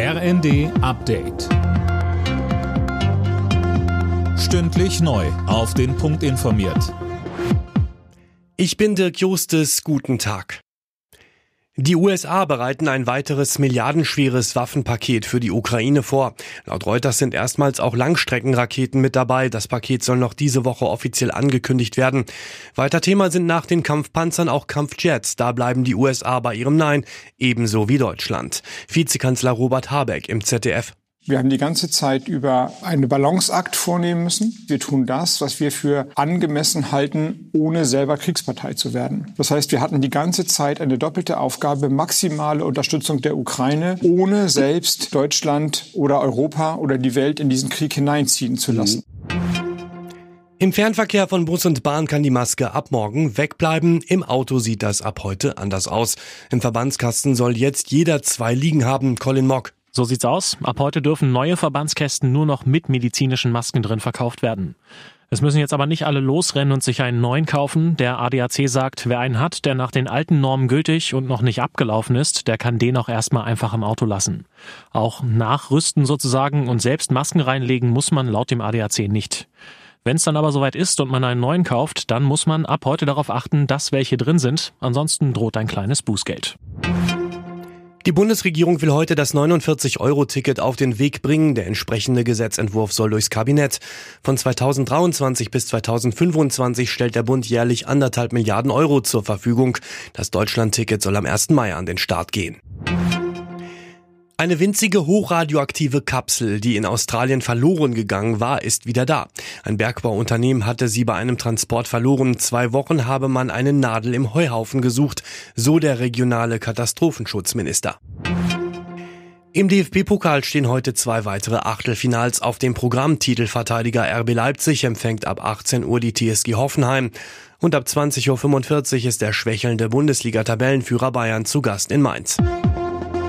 RND Update. Stündlich neu. Auf den Punkt informiert. Ich bin Dirk Justes. Guten Tag. Die USA bereiten ein weiteres milliardenschweres Waffenpaket für die Ukraine vor. Laut Reuters sind erstmals auch Langstreckenraketen mit dabei. Das Paket soll noch diese Woche offiziell angekündigt werden. Weiter Thema sind nach den Kampfpanzern auch Kampfjets. Da bleiben die USA bei ihrem Nein, ebenso wie Deutschland. Vizekanzler Robert Habeck im ZDF. Wir haben die ganze Zeit über einen Balanceakt vornehmen müssen. Wir tun das, was wir für angemessen halten, ohne selber Kriegspartei zu werden. Das heißt, wir hatten die ganze Zeit eine doppelte Aufgabe, maximale Unterstützung der Ukraine, ohne selbst Deutschland oder Europa oder die Welt in diesen Krieg hineinziehen zu lassen. Im Fernverkehr von Bus und Bahn kann die Maske ab morgen wegbleiben. Im Auto sieht das ab heute anders aus. Im Verbandskasten soll jetzt jeder zwei liegen haben. Colin Mock. So sieht's aus. Ab heute dürfen neue Verbandskästen nur noch mit medizinischen Masken drin verkauft werden. Es müssen jetzt aber nicht alle losrennen und sich einen neuen kaufen. Der ADAC sagt, wer einen hat, der nach den alten Normen gültig und noch nicht abgelaufen ist, der kann den auch erstmal einfach im Auto lassen. Auch nachrüsten sozusagen und selbst Masken reinlegen muss man laut dem ADAC nicht. Wenn es dann aber soweit ist und man einen neuen kauft, dann muss man ab heute darauf achten, dass welche drin sind. Ansonsten droht ein kleines Bußgeld. Die Bundesregierung will heute das 49-Euro-Ticket auf den Weg bringen. Der entsprechende Gesetzentwurf soll durchs Kabinett. Von 2023 bis 2025 stellt der Bund jährlich anderthalb Milliarden Euro zur Verfügung. Das Deutschland-Ticket soll am 1. Mai an den Start gehen. Eine winzige hochradioaktive Kapsel, die in Australien verloren gegangen war, ist wieder da. Ein Bergbauunternehmen hatte sie bei einem Transport verloren. Zwei Wochen habe man eine Nadel im Heuhaufen gesucht, so der regionale Katastrophenschutzminister. Im DFB-Pokal stehen heute zwei weitere Achtelfinals auf dem Programm. Titelverteidiger RB Leipzig empfängt ab 18 Uhr die TSG Hoffenheim. Und ab 20.45 Uhr ist der schwächelnde Bundesliga-Tabellenführer Bayern zu Gast in Mainz.